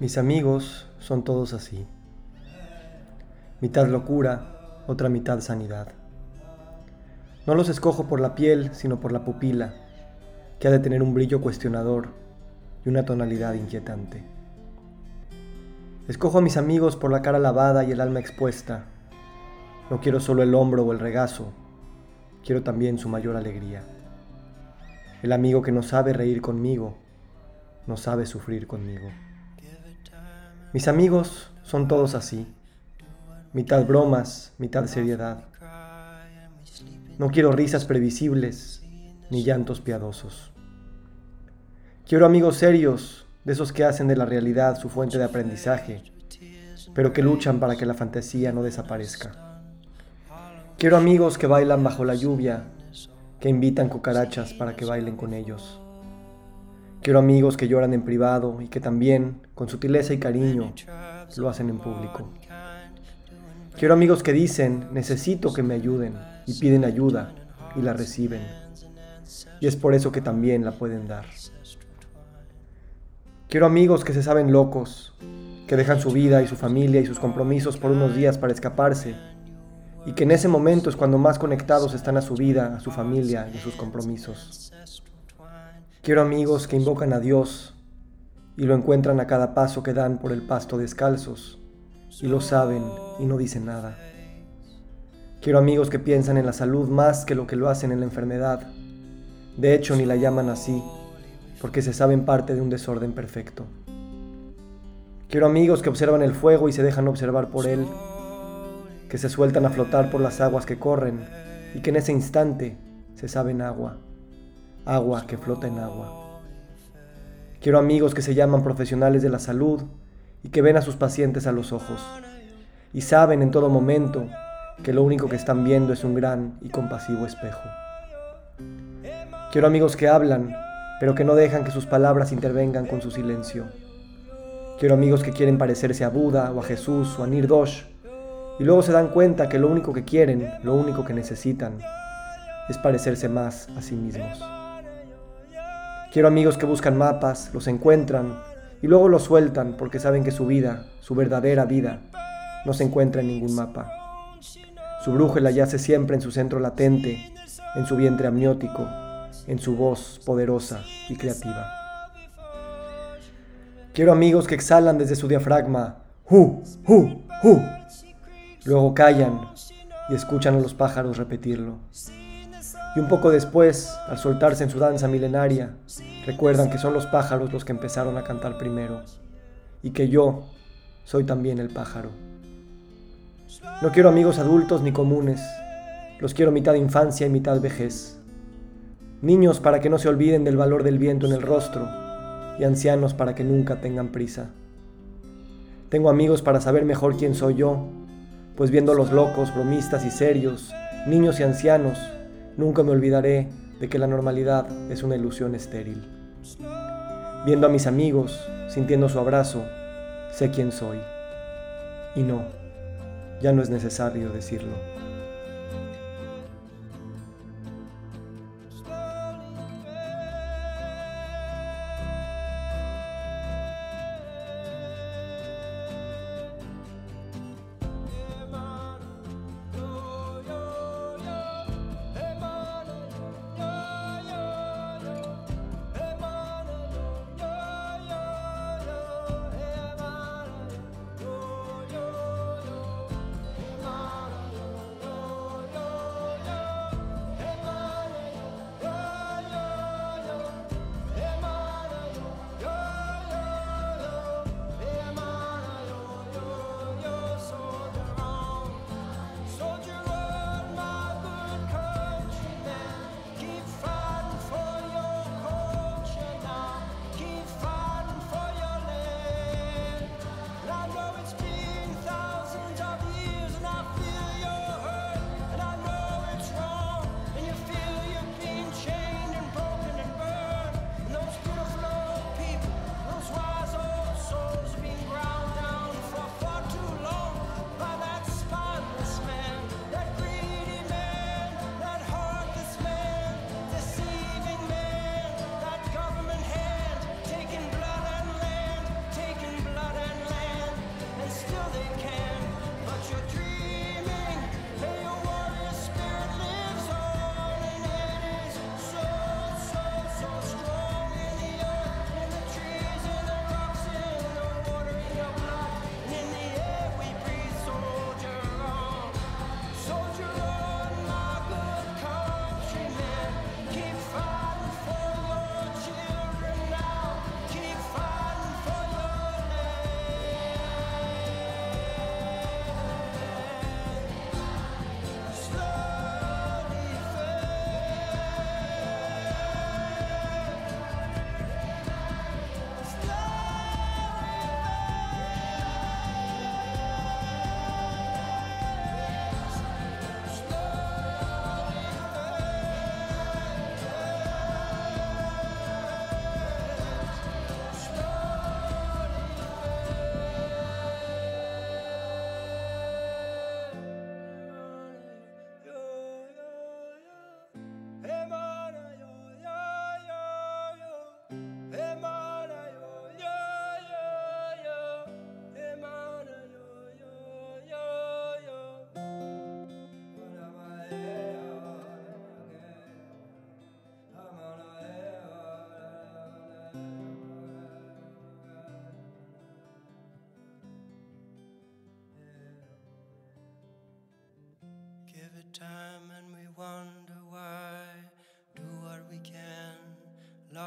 Mis amigos son todos así. Mitad locura, otra mitad sanidad. No los escojo por la piel, sino por la pupila, que ha de tener un brillo cuestionador y una tonalidad inquietante. Escojo a mis amigos por la cara lavada y el alma expuesta. No quiero solo el hombro o el regazo, quiero también su mayor alegría. El amigo que no sabe reír conmigo, no sabe sufrir conmigo. Mis amigos son todos así, mitad bromas, mitad seriedad. No quiero risas previsibles ni llantos piadosos. Quiero amigos serios, de esos que hacen de la realidad su fuente de aprendizaje, pero que luchan para que la fantasía no desaparezca. Quiero amigos que bailan bajo la lluvia, que invitan cucarachas para que bailen con ellos. Quiero amigos que lloran en privado y que también, con sutileza y cariño, lo hacen en público. Quiero amigos que dicen, necesito que me ayuden, y piden ayuda, y la reciben. Y es por eso que también la pueden dar. Quiero amigos que se saben locos, que dejan su vida y su familia y sus compromisos por unos días para escaparse, y que en ese momento es cuando más conectados están a su vida, a su familia y a sus compromisos. Quiero amigos que invocan a Dios y lo encuentran a cada paso que dan por el pasto descalzos y lo saben y no dicen nada. Quiero amigos que piensan en la salud más que lo que lo hacen en la enfermedad. De hecho, ni la llaman así, porque se saben parte de un desorden perfecto. Quiero amigos que observan el fuego y se dejan observar por él, que se sueltan a flotar por las aguas que corren y que en ese instante se saben agua agua que flota en agua. Quiero amigos que se llaman profesionales de la salud y que ven a sus pacientes a los ojos y saben en todo momento que lo único que están viendo es un gran y compasivo espejo. Quiero amigos que hablan, pero que no dejan que sus palabras intervengan con su silencio. Quiero amigos que quieren parecerse a Buda o a Jesús o a Nirdosh y luego se dan cuenta que lo único que quieren, lo único que necesitan, es parecerse más a sí mismos. Quiero amigos que buscan mapas, los encuentran y luego los sueltan porque saben que su vida, su verdadera vida, no se encuentra en ningún mapa. Su brújula yace siempre en su centro latente, en su vientre amniótico, en su voz poderosa y creativa. Quiero amigos que exhalan desde su diafragma, hu, hu, hu. Luego callan y escuchan a los pájaros repetirlo. Y un poco después, al soltarse en su danza milenaria, recuerdan que son los pájaros los que empezaron a cantar primero y que yo soy también el pájaro. No quiero amigos adultos ni comunes, los quiero mitad infancia y mitad vejez. Niños para que no se olviden del valor del viento en el rostro y ancianos para que nunca tengan prisa. Tengo amigos para saber mejor quién soy yo, pues viendo los locos, bromistas y serios, niños y ancianos, Nunca me olvidaré de que la normalidad es una ilusión estéril. Viendo a mis amigos, sintiendo su abrazo, sé quién soy. Y no, ya no es necesario decirlo.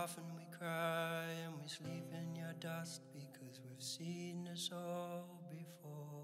laugh and we cry and we sleep in your dust because we've seen this all before.